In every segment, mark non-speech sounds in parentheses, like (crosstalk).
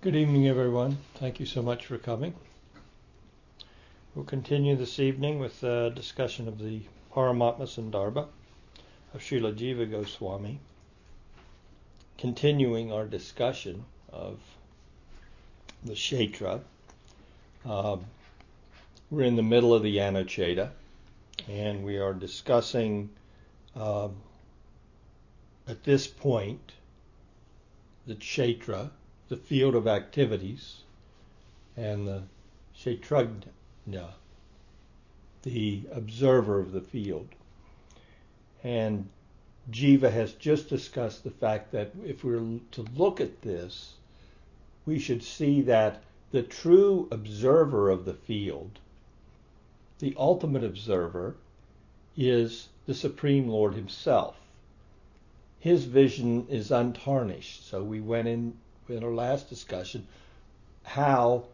Good evening, everyone. Thank you so much for coming. We'll continue this evening with a discussion of the Paramatma Sandarbha of Srila Jiva Goswami, continuing our discussion of the Kshetra. Um, we're in the middle of the Anuccheda, and we are discussing um, at this point the Kshetra the field of activities, and the Kshetrajna, the observer of the field. And Jiva has just discussed the fact that if we we're to look at this, we should see that the true observer of the field, the ultimate observer, is the Supreme Lord Himself. His vision is untarnished. So we went in in our last discussion how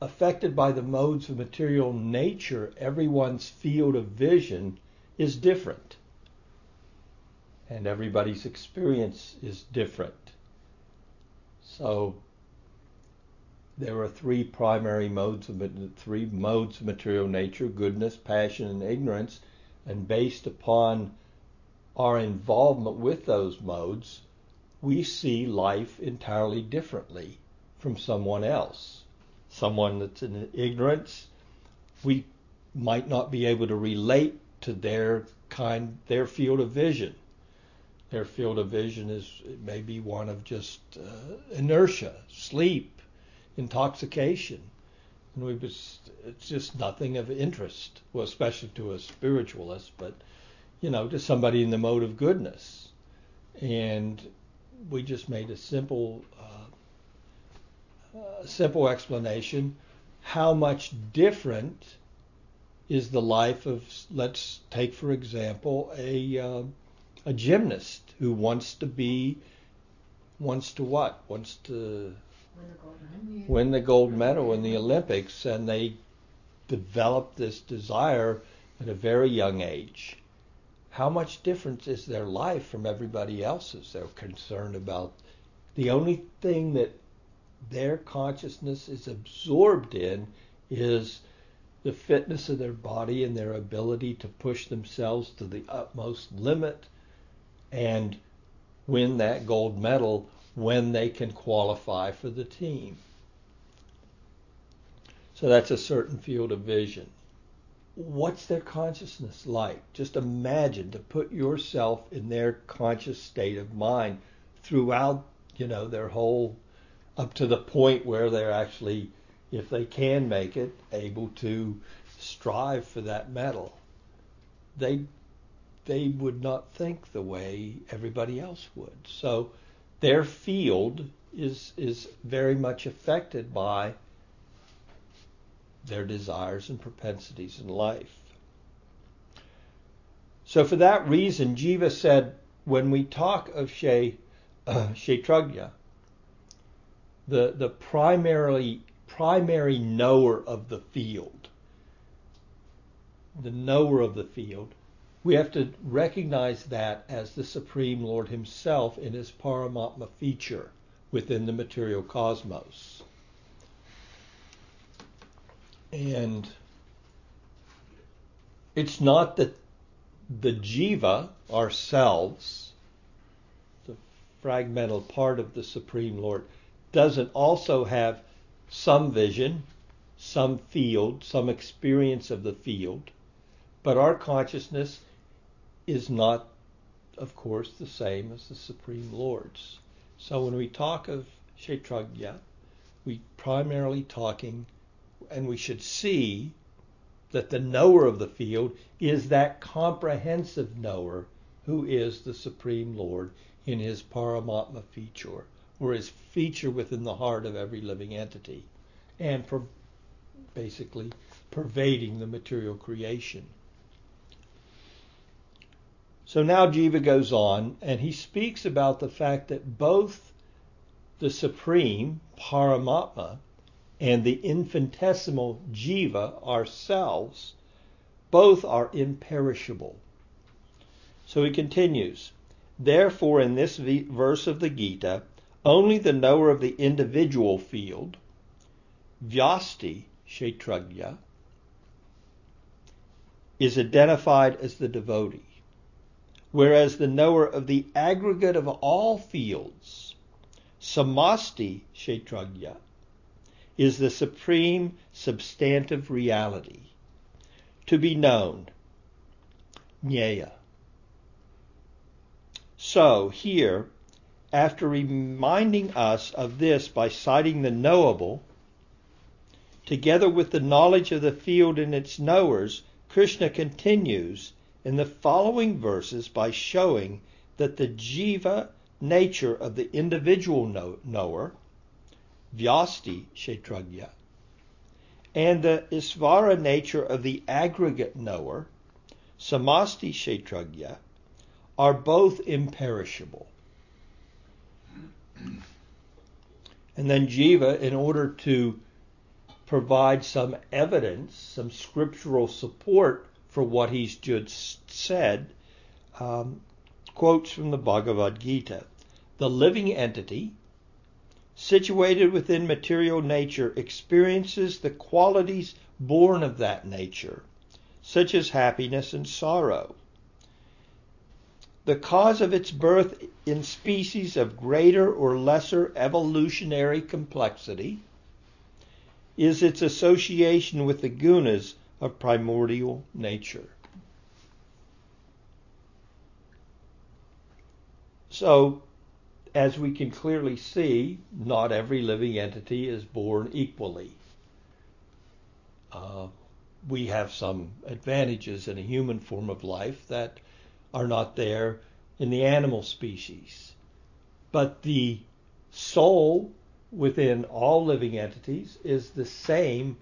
affected by the modes of material nature, everyone's field of vision is different. And everybody's experience is different. So there are three primary modes of three modes of material nature: goodness, passion, and ignorance. And based upon our involvement with those modes, we see life entirely differently from someone else. Someone that's in ignorance, we might not be able to relate to their kind, their field of vision. Their field of vision is maybe one of just uh, inertia, sleep, intoxication. And we just, it's just nothing of interest, well, especially to a spiritualist, but you know, to somebody in the mode of goodness. And we just made a simple, uh, uh, simple explanation. How much different is the life of, let's take for example, a uh, a gymnast who wants to be, wants to what? Wants to win the gold medal in the Olympics, and they develop this desire at a very young age how much difference is their life from everybody else's? They're concerned about the only thing that their consciousness is absorbed in is the fitness of their body and their ability to push themselves to the utmost limit and win that gold medal when they can qualify for the team. So that's a certain field of vision what's their consciousness like? Just imagine to put yourself in their conscious state of mind throughout, you know, their whole up to the point where they're actually, if they can make it, able to strive for that medal. They they would not think the way everybody else would. So their field is is very much affected by their desires and propensities in life. So, for that reason, Jiva said, when we talk of She, uh, the, the primarily primary knower of the field, the knower of the field, we have to recognize that as the Supreme Lord Himself in His Paramatma feature within the material cosmos. And it's not that the jiva, ourselves, the fragmental part of the Supreme Lord, doesn't also have some vision, some field, some experience of the field, but our consciousness is not, of course, the same as the Supreme Lord's. So when we talk of Kshetrajna, we're primarily talking and we should see that the knower of the field is that comprehensive knower who is the Supreme Lord in his Paramatma feature, or his feature within the heart of every living entity, and per- basically pervading the material creation. So now Jiva goes on and he speaks about the fact that both the Supreme, Paramatma, and the infinitesimal jiva, ourselves, both are imperishable. So he continues, Therefore, in this verse of the Gita, only the knower of the individual field, Vyasti Kshetragya, is identified as the devotee, whereas the knower of the aggregate of all fields, Samasti Kshetragya, is the supreme substantive reality to be known, Nyaya. So, here, after reminding us of this by citing the knowable, together with the knowledge of the field and its knowers, Krishna continues in the following verses by showing that the jiva nature of the individual knower, vyasti kshetragya, and the isvara nature of the aggregate knower, samasti kshetragya, are both imperishable. And then jiva, in order to provide some evidence, some scriptural support for what he's just said, um, quotes from the Bhagavad Gita. The living entity, situated within material nature, experiences the qualities born of that nature, such as happiness and sorrow. The cause of its birth in species of greater or lesser evolutionary complexity is its association with the gunas of primordial nature. So, as we can clearly see, not every living entity is born equally. Uh, we have some advantages in a human form of life that are not there in the animal species. But the soul within all living entities is the same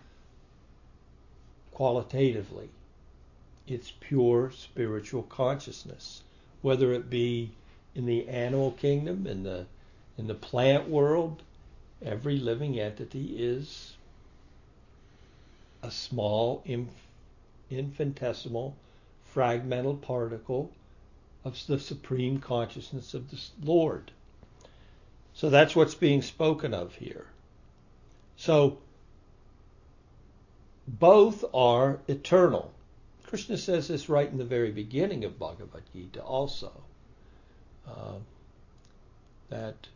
qualitatively. It's pure spiritual consciousness, whether it be in the animal kingdom, in the in the plant world, every living entity is a small inf- infinitesimal fragmental particle of the supreme consciousness of the Lord. So that's what's being spoken of here. So both are eternal. Krishna says this right in the very beginning of Bhagavad Gita also. Uh, that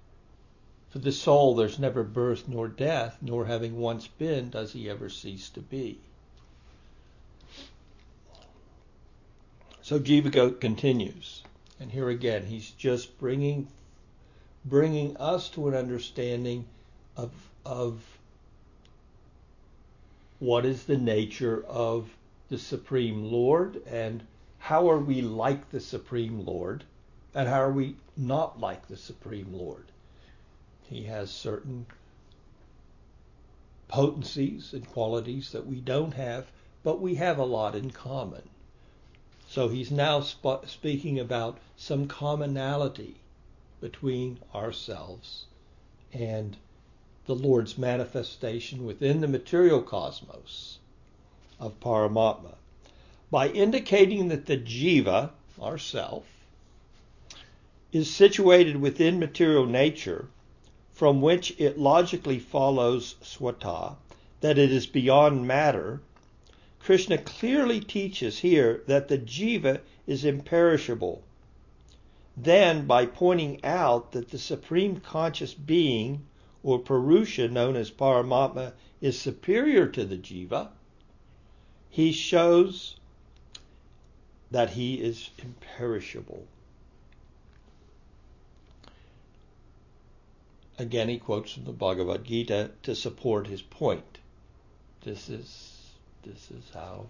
for the soul there's never birth nor death, nor having once been does he ever cease to be. So Jiva continues, and here again he's just bringing bringing us to an understanding of, of what is the nature of the Supreme Lord and how are we like the Supreme Lord and how are we not like the Supreme Lord. He has certain potencies and qualities that we don't have, but we have a lot in common. So he's now sp- speaking about some commonality between ourselves and the Lord's manifestation within the material cosmos of Paramatma by indicating that the jiva, ourself, is situated within material nature from which it logically follows swata that it is beyond matter, Krishna clearly teaches here that the jiva is imperishable then, by pointing out that the supreme conscious being, or Purusha, known as Paramatma, is superior to the Jiva, he shows that he is imperishable. Again, he quotes from the Bhagavad Gita to support his point. This is this is how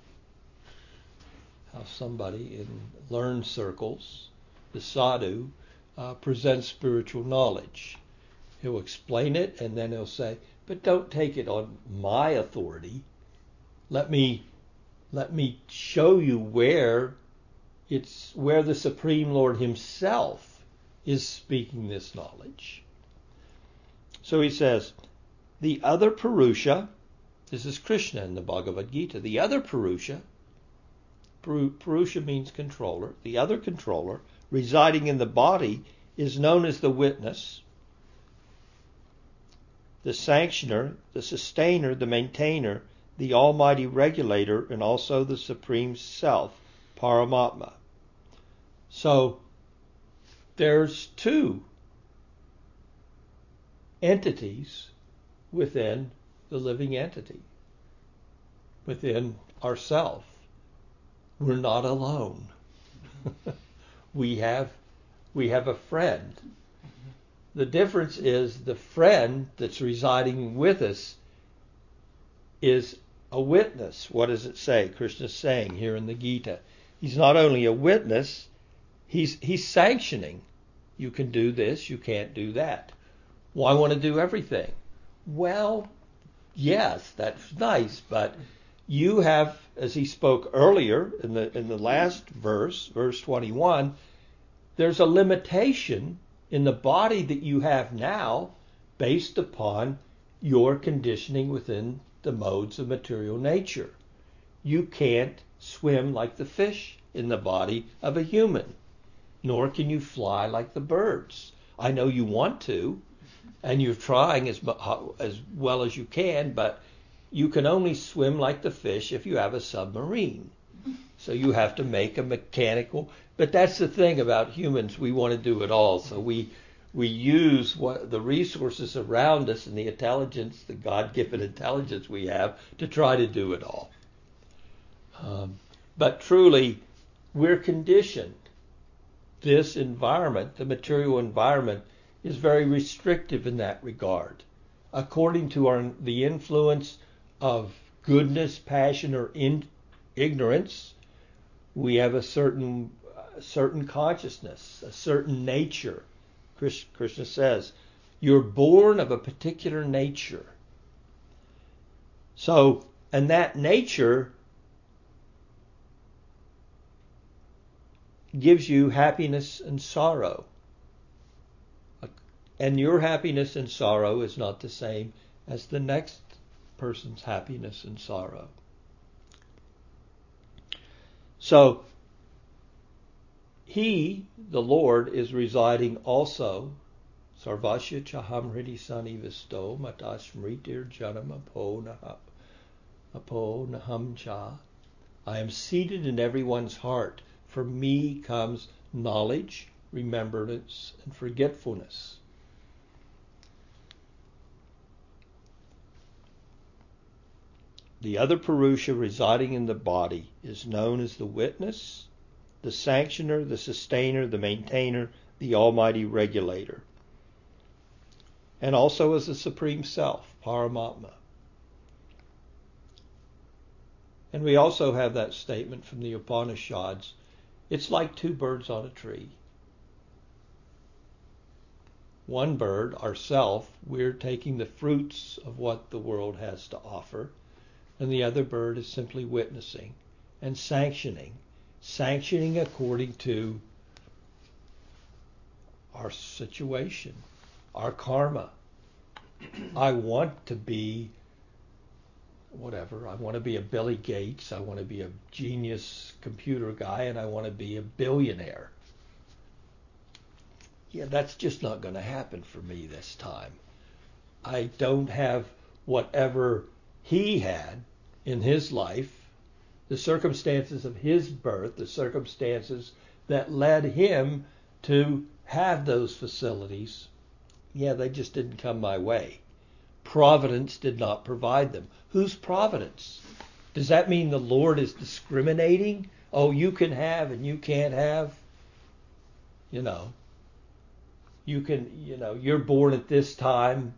how somebody in learned circles the sadhu, uh, presents spiritual knowledge. He'll explain it and then he'll say, but don't take it on my authority. Let me let me show you where it's where the Supreme Lord Himself is speaking this knowledge. So he says, the other Purusha, this is Krishna in the Bhagavad Gita, the other Purusha, Purusha means controller, the other controller residing in the body is known as the witness, the sanctioner, the sustainer, the maintainer, the almighty regulator, and also the supreme self, Paramatma. So there's two entities within the living entity, within ourself. We're not alone. (laughs) we have we have a friend. The difference is the friend that's residing with us is a witness. What does it say? Krishna's saying here in the Gita. He's not only a witness, he's he's sanctioning. You can do this, you can't do that. Well, I want to do everything. Well, yes, that's nice, but you have, as he spoke earlier in the in the last verse, verse 21, there's a limitation in the body that you have now based upon your conditioning within the modes of material nature. You can't swim like the fish in the body of a human, nor can you fly like the birds. I know you want to, and you're trying as as well as you can, but you can only swim like the fish if you have a submarine. So you have to make a mechanical. But that's the thing about humans; we want to do it all. So we we use what the resources around us and the intelligence, the God-given intelligence we have, to try to do it all. Um, but truly, we're conditioned. This environment, the material environment, is very restrictive in that regard. According to our, the influence of goodness, passion, or in, ignorance, we have a certain a certain consciousness, a certain nature. Krishna says, you're born of a particular nature. So, and that nature gives you happiness and sorrow. And your happiness and sorrow is not the same as the next person's happiness and sorrow. So, he, the Lord, is residing also. Sarvasya chaham hridi sanivisto matashmritir janam apohanam cha. I am seated in everyone's heart. From me comes knowledge, remembrance, and forgetfulness. The other Purusha residing in the body is known as the witness, the sanctioner, the sustainer, the maintainer, the almighty regulator, and also as the supreme self, Paramatma. And we also have that statement from the Upanishads it's like two birds on a tree. One bird, ourself, we're taking the fruits of what the world has to offer and the other bird is simply witnessing and sanctioning, sanctioning according to our situation, our karma. (clears throat) I want to be whatever. I want to be a Billy Gates. I want to be a genius computer guy, and I want to be a billionaire. Yeah, that's just not going to happen for me this time. I don't have whatever he had in his life, the circumstances of his birth, the circumstances that led him to have those facilities, yeah, they just didn't come my way. Providence did not provide them. Whose providence? Does that mean the Lord is discriminating? Oh, you can have and you can't have? You know, you can, you know, you're born at this time,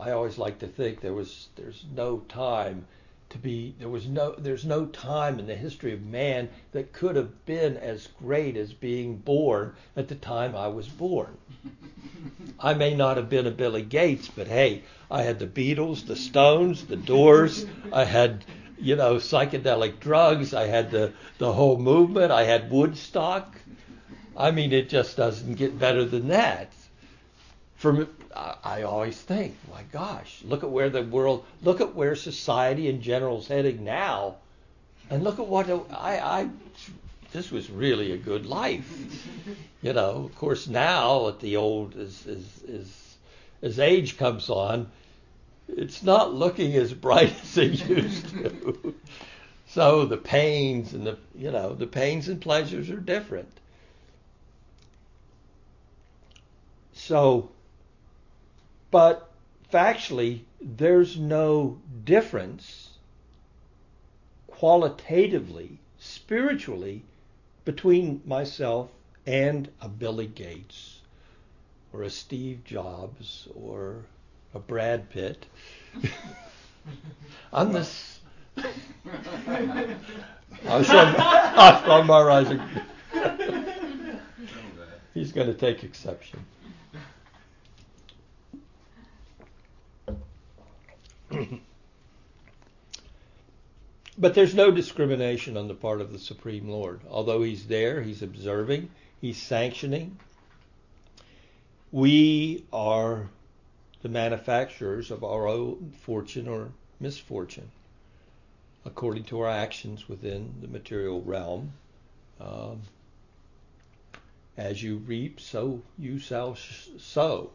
I always like to think there was there's no time to be there was no there's no time in the history of man that could have been as great as being born at the time I was born. (laughs) I may not have been a Billy Gates, but hey, I had the Beatles, the Stones, the Doors, I had you know psychedelic drugs, I had the the whole movement, I had Woodstock. I mean, it just doesn't get better than that. For I always think, my gosh, look at where the world, look at where society in general is heading now, and look at what I, I this was really a good life. You know, of course now at the old is is is as age comes on, it's not looking as bright (laughs) as it used to. so the pains and the you know the pains and pleasures are different. So, but factually, there's no difference qualitatively, spiritually, between myself and a Billy Gates or a Steve Jobs or a Brad Pitt. (laughs) I'm this. I was from, I was from my rising. He's going to take exception. (clears throat) but there's no discrimination on the part of the Supreme Lord. Although He's there, He's observing, He's sanctioning. We are the manufacturers of our own fortune or misfortune according to our actions within the material realm. Um, as you reap, so you shall sow.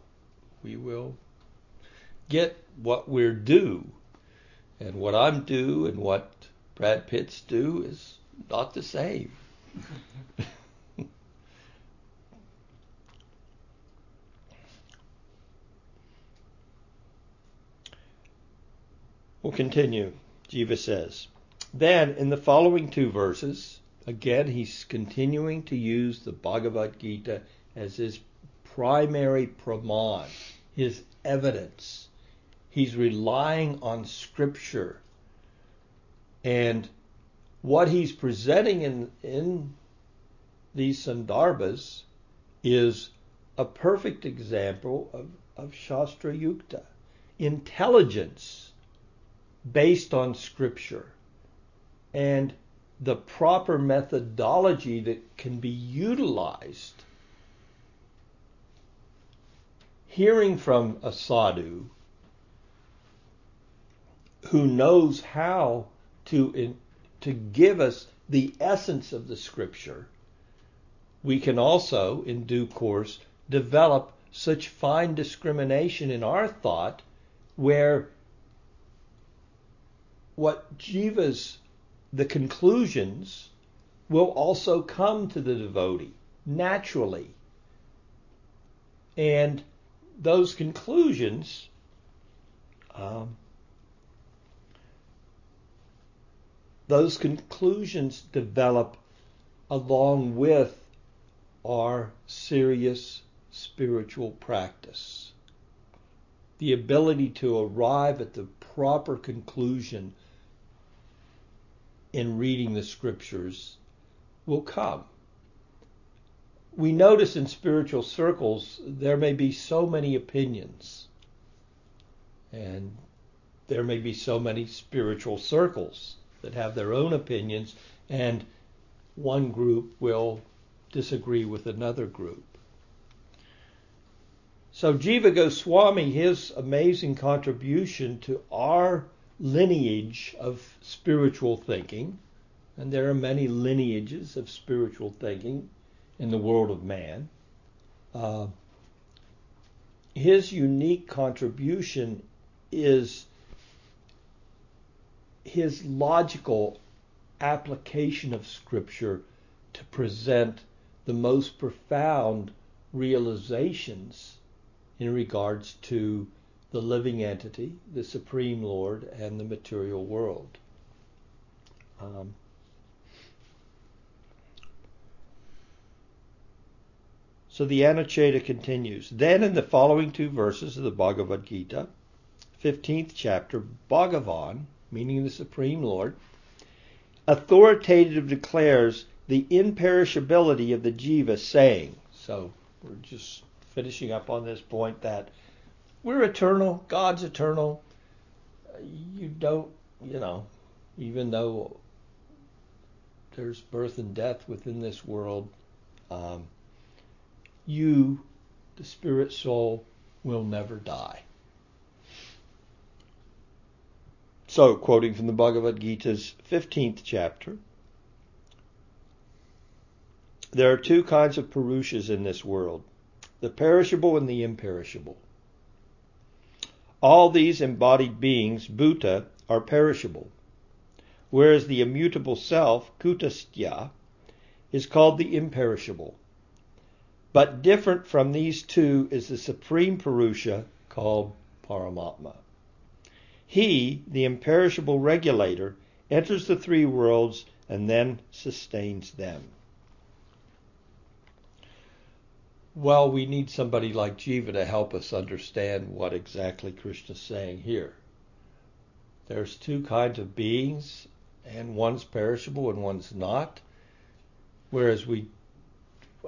We will get what we're due. And what I'm due and what Brad Pitt's due is not the same. (laughs) we'll continue. Jiva says. Then, in the following two verses, again, he's continuing to use the Bhagavad Gita as his primary praman, his evidence. He's relying on scripture. And what he's presenting in, in these Sandarbhas is a perfect example of, of Shastra Yukta, intelligence based on scripture and the proper methodology that can be utilized. Hearing from a sadhu who knows how to in, to give us the essence of the scripture, we can also, in due course, develop such fine discrimination in our thought where what Jiva's the conclusions will also come to the devotee naturally. And those conclusions um, those conclusions develop along with our serious spiritual practice. The ability to arrive at the proper conclusion in reading the scriptures will come. We notice in spiritual circles there may be so many opinions, and there may be so many spiritual circles that have their own opinions, and one group will disagree with another group. So Jiva Goswami, his amazing contribution to our lineage of spiritual thinking, and there are many lineages of spiritual thinking in the world of man. Uh, his unique contribution is his logical application of Scripture to present the most profound realizations in regards to the living entity, the Supreme Lord, and the material world. Um, so the Anuccheda continues. Then, in the following two verses of the Bhagavad Gita, 15th chapter, Bhagavan, meaning the Supreme Lord, authoritative declares the imperishability of the jiva, saying, so we're just finishing up on this point that we're eternal. God's eternal. You don't, you know, even though there's birth and death within this world, um, you, the spirit soul, will never die. So, quoting from the Bhagavad Gita's 15th chapter, there are two kinds of Purushas in this world the perishable and the imperishable. all these embodied beings, bhuta, are perishable, whereas the immutable self, kutastha, is called the imperishable. But different from these two is the supreme Purusha called Paramatma. He, the imperishable regulator, enters the three worlds and then sustains them. Well, we need somebody like Jiva to help us understand what exactly Krishna's saying here. There's two kinds of beings, and one's perishable and one's not. Whereas we,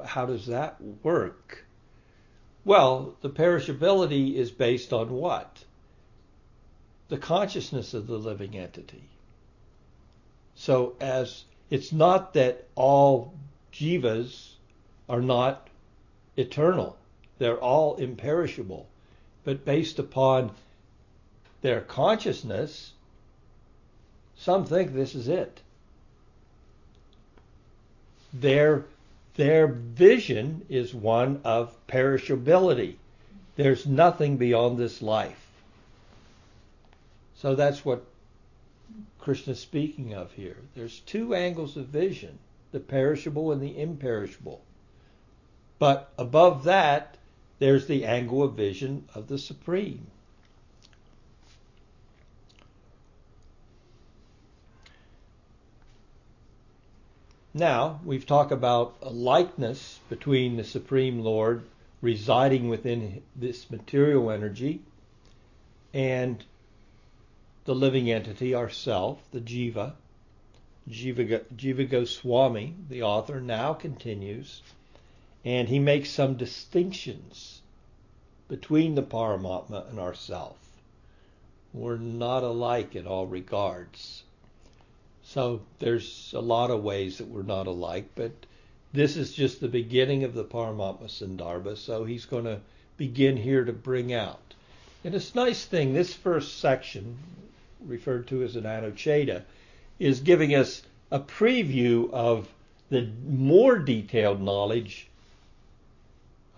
how does that work? Well, the perishability is based on what? The consciousness of the living entity. So, as it's not that all jivas are not eternal. They're all imperishable. But based upon their consciousness, some think this is it. Their, their vision is one of perishability. There's nothing beyond this life. So that's what Krishna's speaking of here. There's two angles of vision the perishable and the imperishable. But above that, there's the angle of vision of the Supreme. Now, we've talked about a likeness between the Supreme Lord residing within this material energy and the living entity, ourself, the Jiva. Jiva, Jiva Goswami, the author, now continues and he makes some distinctions between the Paramatma and ourself. We're not alike in all regards. So there's a lot of ways that we're not alike, but this is just the beginning of the Paramatma Sandarbha, so he's going to begin here to bring out. And this nice thing, this first section, referred to as an Anuccheda, is giving us a preview of the more detailed knowledge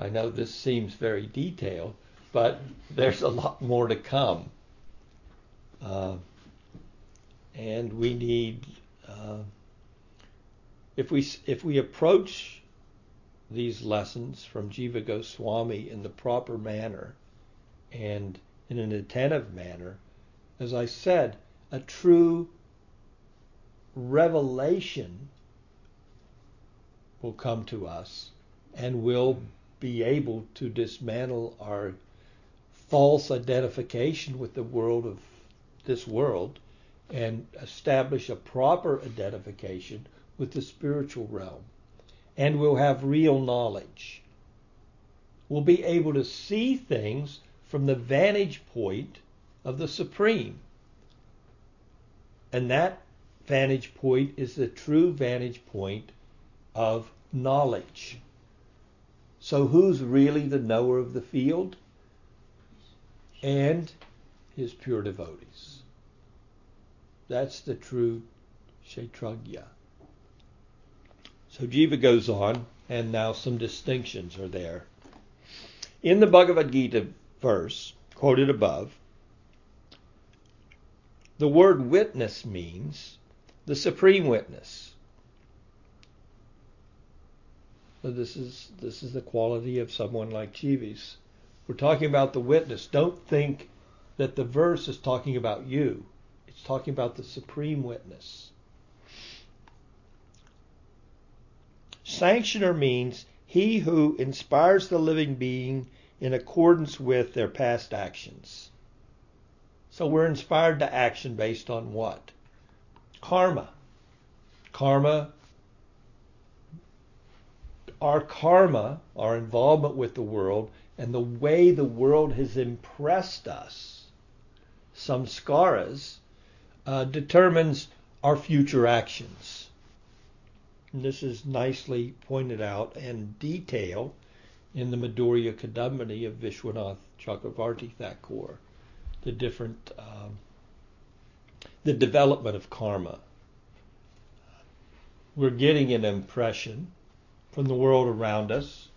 I know this seems very detailed, but (laughs) there's a lot more to come. Uh, and we need, uh, if we if we approach these lessons from Jiva Goswami in the proper manner and in an attentive manner, as I said, a true revelation will come to us and we'll be able to dismantle our false identification with the world of this world and establish a proper identification with the spiritual realm. And we'll have real knowledge. We'll be able to see things from the vantage point of the Supreme. And that vantage point is the true vantage point of knowledge. So who's really the knower of the field? And his pure devotees. That's the true Kshetrajna. So Jiva goes on, and now some distinctions are there. In the Bhagavad Gita verse quoted above, the word witness means the supreme witness. this is this is the quality of someone like Jivis. We're talking about the witness. Don't think that the verse is talking about you. It's talking about the supreme witness. Sanctioner means he who inspires the living being in accordance with their past actions. So we're inspired to action based on what? Karma. Karma our karma, our involvement with the world, and the way the world has impressed us, samskaras, uh, determines our future actions. And this is nicely pointed out in detail in the Madhurya Kadambini of Vishwanath Chakravarti Thakur, the different, um, the development of karma. We're getting an impression from the world around us,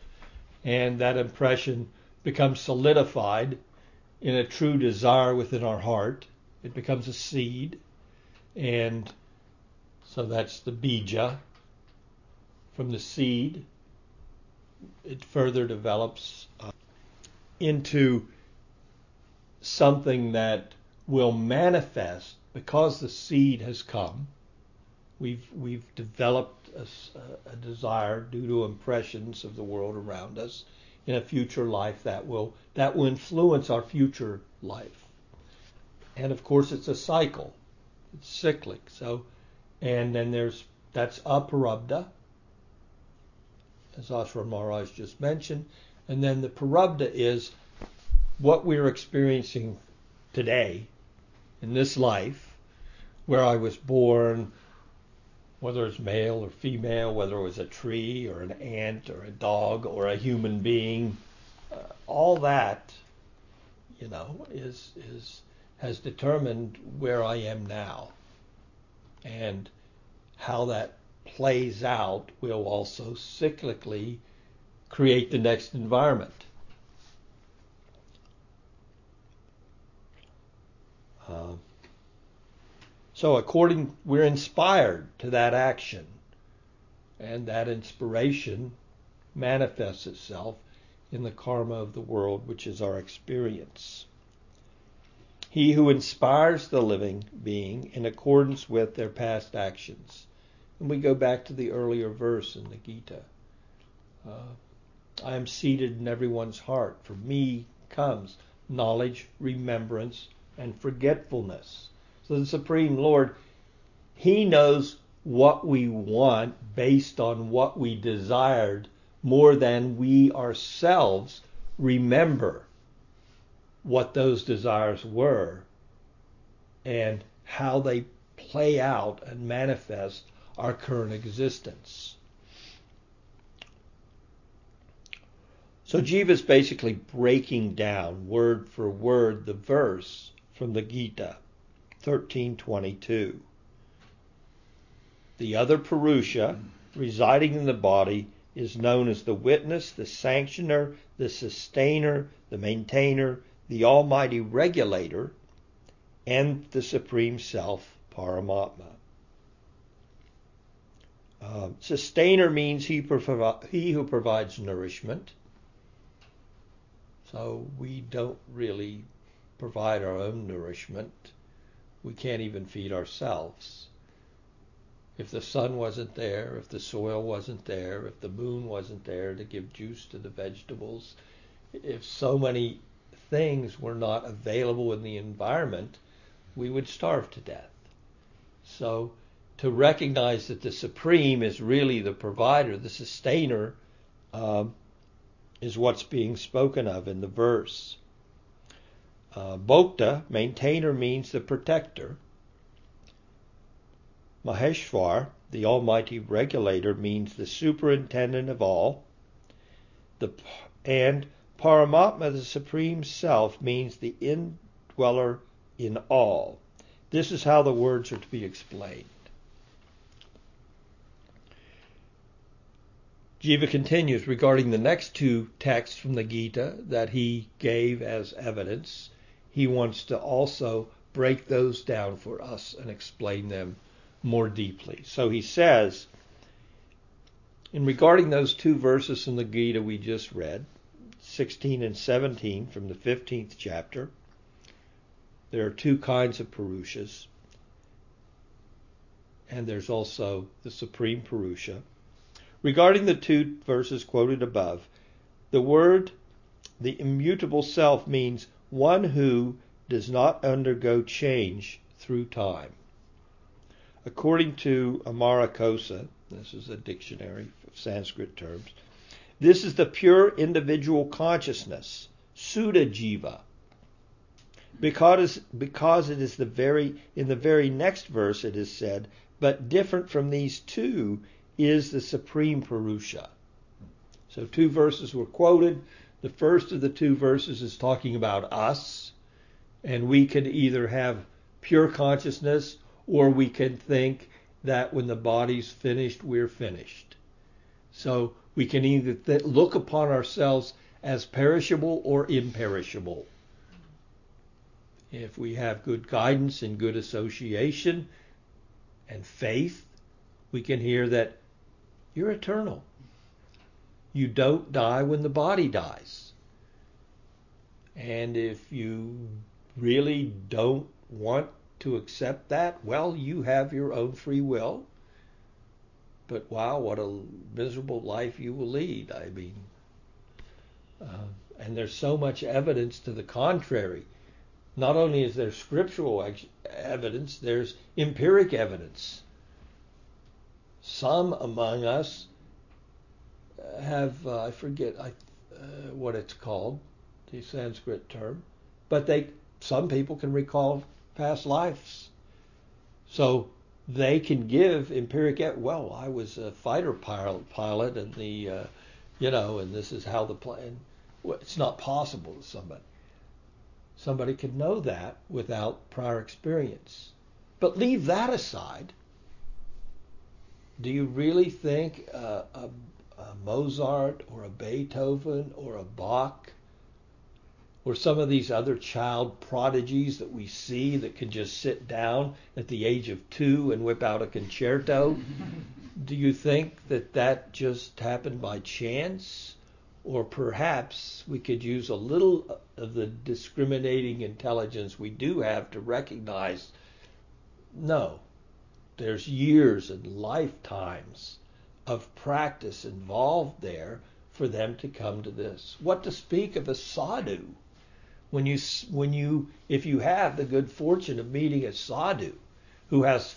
and that impression becomes solidified in a true desire within our heart. It becomes a seed, and so that's the bija. From the seed, it further develops uh, into something that will manifest because the seed has come. We've we've developed a, a, desire due to impressions of the world around us in a future life that will that will influence our future life. And of course, it's a cycle. It's cyclic. So, and then there's that's aprarabdha, as Asra Maharaj just mentioned, and then the prarabdha is what we're experiencing today in this life, where I was born, whether it's male or female, whether it was a tree or an ant or a dog or a human being, uh, all that, you know, is is has determined where I am now, and how that plays out will also cyclically create the next environment. Uh, so, according, we're inspired to that action, and that inspiration manifests itself in the karma of the world, which is our experience. He who inspires the living being in accordance with their past actions. And we go back to the earlier verse in the Gita. Uh, I am seated in everyone's heart. For me comes knowledge, remembrance, and forgetfulness. So the Supreme Lord, He knows what we want based on what we desired more than we ourselves remember what those desires were and how they play out and manifest our current existence. So Jiva is basically breaking down word for word the verse from the Gita. 1322. The other Purusha, residing in the body, is known as the witness, the sanctioner, the sustainer, the maintainer, the almighty regulator, and the supreme self, Paramatma. Uh, sustainer means he, provi- he who provides nourishment. So we don't really provide our own nourishment we can't even feed ourselves. If the sun wasn't there, if the soil wasn't there, if the moon wasn't there to give juice to the vegetables, if so many things were not available in the environment, we would starve to death. So to recognize that the Supreme is really the provider, the sustainer, uh, is what's being spoken of in the verse. Uh, Bhokta, maintainer, means the protector. Maheshwar, the almighty regulator, means the superintendent of all. The, and Paramatma, the supreme self, means the indweller in all. This is how the words are to be explained. Jiva continues regarding the next two texts from the Gita that he gave as evidence he wants to also break those down for us and explain them more deeply. So he says, in regarding those two verses from the Gita we just read, 16 and 17 from the 15th chapter, there are two kinds of Purushas, and there's also the Supreme Purusha. Regarding the two verses quoted above, the word the immutable self means one who does not undergo change through time. According to Amarakosa, this is a dictionary of Sanskrit terms, this is the pure individual consciousness, Suddha Jiva. Because, because it is the very in the very next verse it is said, but different from these two is the supreme Purusha. So two verses were quoted. The first of the two verses is talking about us, and we can either have pure consciousness or we can think that when the body's finished, we're finished. So we can either th- look upon ourselves as perishable or imperishable. if we have good guidance and good association and faith, we can hear that you're eternal. You don't die when the body dies. And if you really don't want to accept that, well, you have your own free will. But wow, what a miserable life you will lead. I mean, uh, and there's so much evidence to the contrary. Not only is there scriptural evidence, there's empiric evidence. Some among us have, uh, I forget I, uh, what it's called, the Sanskrit term, but they, some people can recall past lives. So they can give empiric, well, I was a fighter pilot, pilot and the, uh, you know, and this is how the plane, well, it's not possible to somebody. Somebody could know that without prior experience. But leave that aside. Do you really think uh, a, a Mozart or a Beethoven or a Bach or some of these other child prodigies that we see that can just sit down at the age of two and whip out a concerto? (laughs) Do you think that that just happened by chance? or perhaps we could use a little of the discriminating intelligence we do have to recognize no, there's years and lifetimes of practice involved there for them to come to this. What to speak of a sadhu? When you, when you, if you have the good fortune of meeting a sadhu who has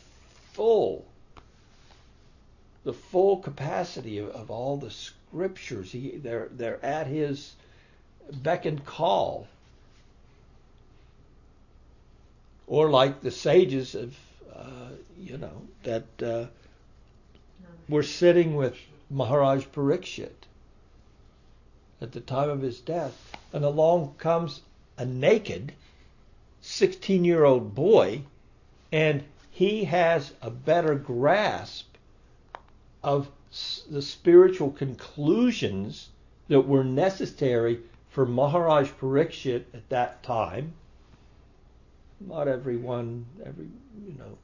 full, the full capacity of, of all the scriptures. He, they're, they're at his beck and call. Or like the sages of, uh, you know, that uh, were sitting with Maharaj Parikshit at the time of his death, and along comes a naked 16 year old boy, and he has a better grasp of the spiritual conclusions that were necessary for Maharaj Parikshit at that time. Not everyone, every, you know,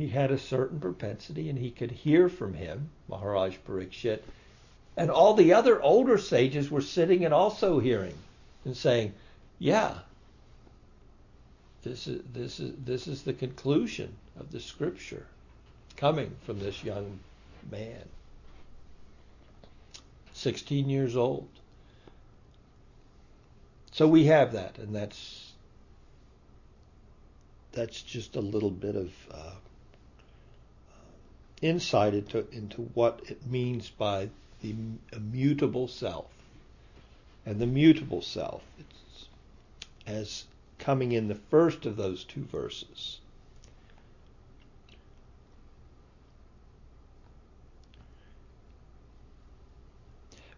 he had a certain propensity and he could hear from him, Maharaj Parikshit. And all the other older sages were sitting and also hearing and saying, yeah, this is, this is, this is the conclusion of the scripture coming from this young man. 16 years old. So we have that, and that's that's just a little bit of uh, insight into into what it means by the immutable self, and the mutable self. It's as coming in the first of those two verses.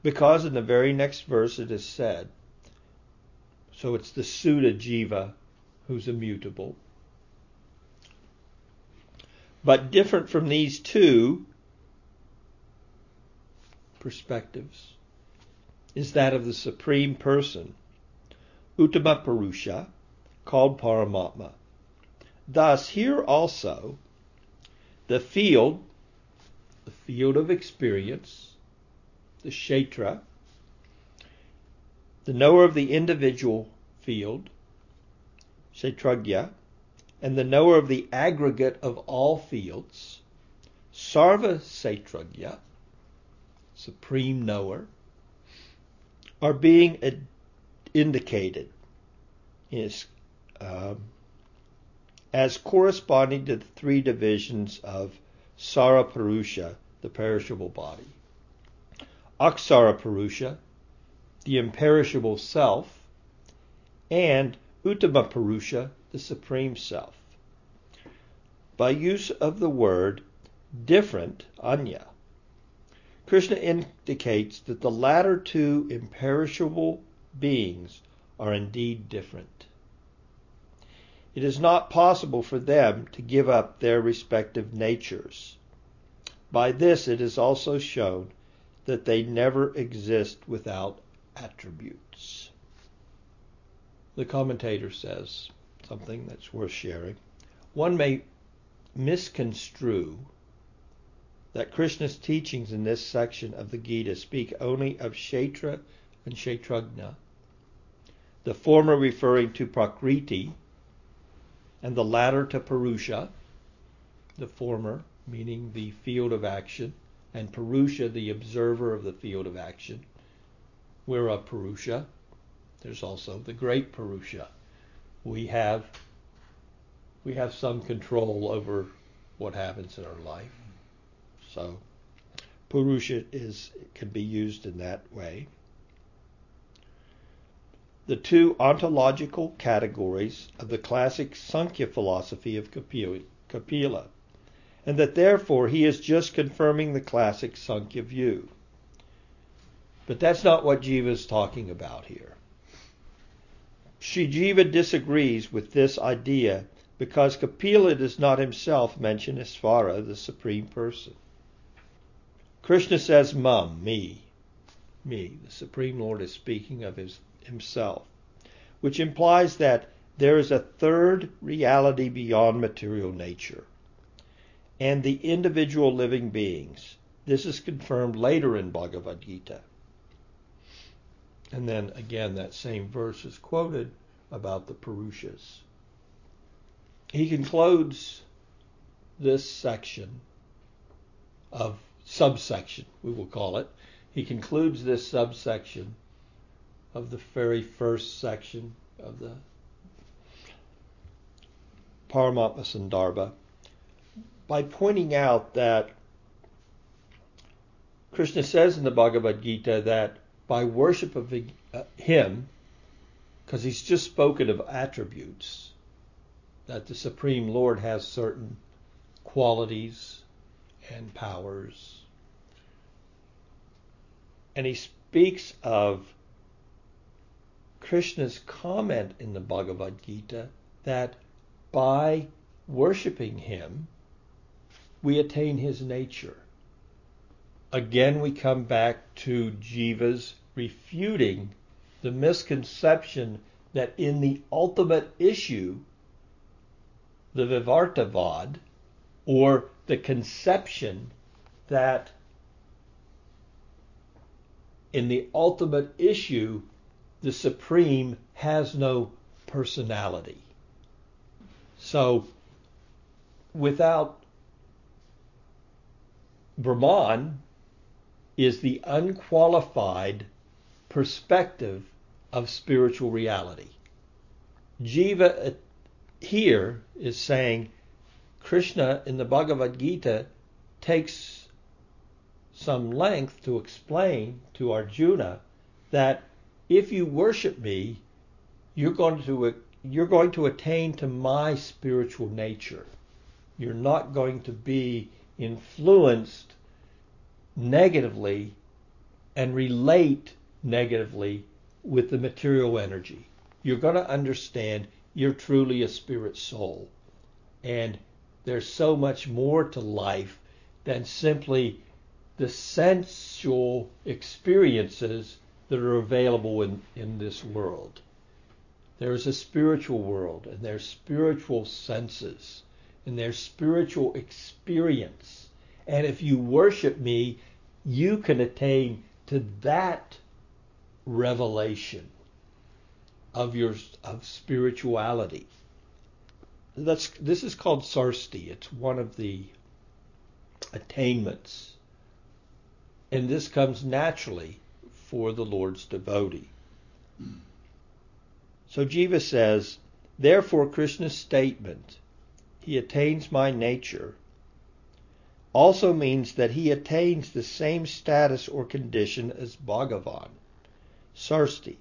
Because in the very next verse it is said, so it's the Suddha Jiva who's immutable. But different from these two perspectives is that of the Supreme Person, Uttama Purusha, called Paramatma. Thus, here also, the field, the field of experience, the kshetra, the knower of the individual field, kshetragya, and the knower of the aggregate of all fields, sarva kshetragya, supreme knower, are being ad- indicated is, um, as corresponding to the three divisions of Sarapurusha, the perishable body. Aksara Purusha, the imperishable self, and Uttama Purusha, the supreme self. By use of the word different, anya, Krishna indicates that the latter two imperishable beings are indeed different. It is not possible for them to give up their respective natures. By this it is also shown that they never exist without attributes. the commentator says something that's worth sharing. One may misconstrue that Krishna's teachings in this section of the Gita speak only of Kshetra and Kshetragna, the former referring to Prakriti and the latter to Purusha, the former meaning the field of action, and Purusha, the observer of the field of action. We're a Purusha. There's also the great Purusha. We have we have some control over what happens in our life. So Purusha is can be used in that way. The two ontological categories of the classic Sankhya philosophy of Kapila, and that therefore he is just confirming the classic Sankhya view. But that's not what Jiva is talking about here. Sri Jiva disagrees with this idea because Kapila does not himself mention Isvara, the Supreme Person. Krishna says, Mum, me, me. The Supreme Lord is speaking of his, himself, which implies that there is a third reality beyond material nature and the individual living beings. This is confirmed later in Bhagavad Gita. And then again, that same verse is quoted about the Purushas. He concludes this section of subsection, we will call it. He concludes this subsection of the very first section of the Paramatma Sandarbha by pointing out that Krishna says in the Bhagavad Gita that by worship of him, because he's just spoken of attributes, that the Supreme Lord has certain qualities and powers. And he speaks of Krishna's comment in the Bhagavad Gita that by worshiping him, we attain his nature. Again, we come back to Jiva's refuting the misconception that in the ultimate issue, the Vivartavad, or the conception that in the ultimate issue, the Supreme has no personality. So, without Brahman is the unqualified perspective of spiritual reality. Jiva here is saying Krishna in the Bhagavad Gita takes some length to explain to Arjuna that if you worship me, you're going to you're going to attain to my spiritual nature. You're not going to be influenced negatively and relate negatively with the material energy. You're going to understand you're truly a spirit soul. And there's so much more to life than simply the sensual experiences that are available in, in this world. There's a spiritual world, and there's spiritual senses, and there's spiritual experience. And if you worship me, you can attain to that revelation of your of spirituality. That's this is called sarsti. It's one of the attainments. And this comes naturally for the Lord's devotee. So Jiva says, therefore Krishna's statement, he attains my nature, also means that he attains the same status or condition as Bhagavan, Sarsti,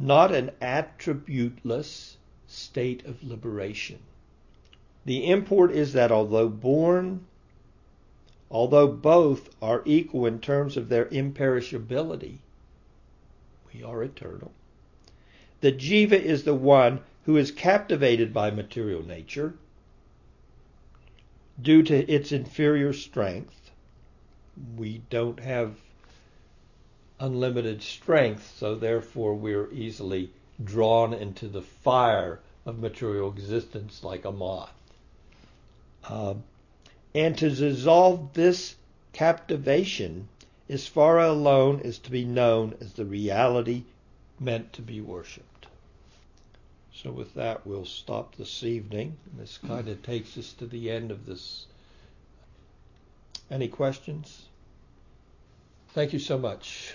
not an attributeless state of liberation. The import is that although born, although both are equal in terms of their imperishability, we are eternal. The jiva is the one who is captivated by material nature due to its inferior strength. We don't have unlimited strength, so therefore we're easily drawn into the fire of material existence like a moth. Um, and to dissolve this captivation as far alone as to be known as the reality meant to be worshipped. So, with that, we'll stop this evening. This kind of takes us to the end of this. Any questions? Thank you so much.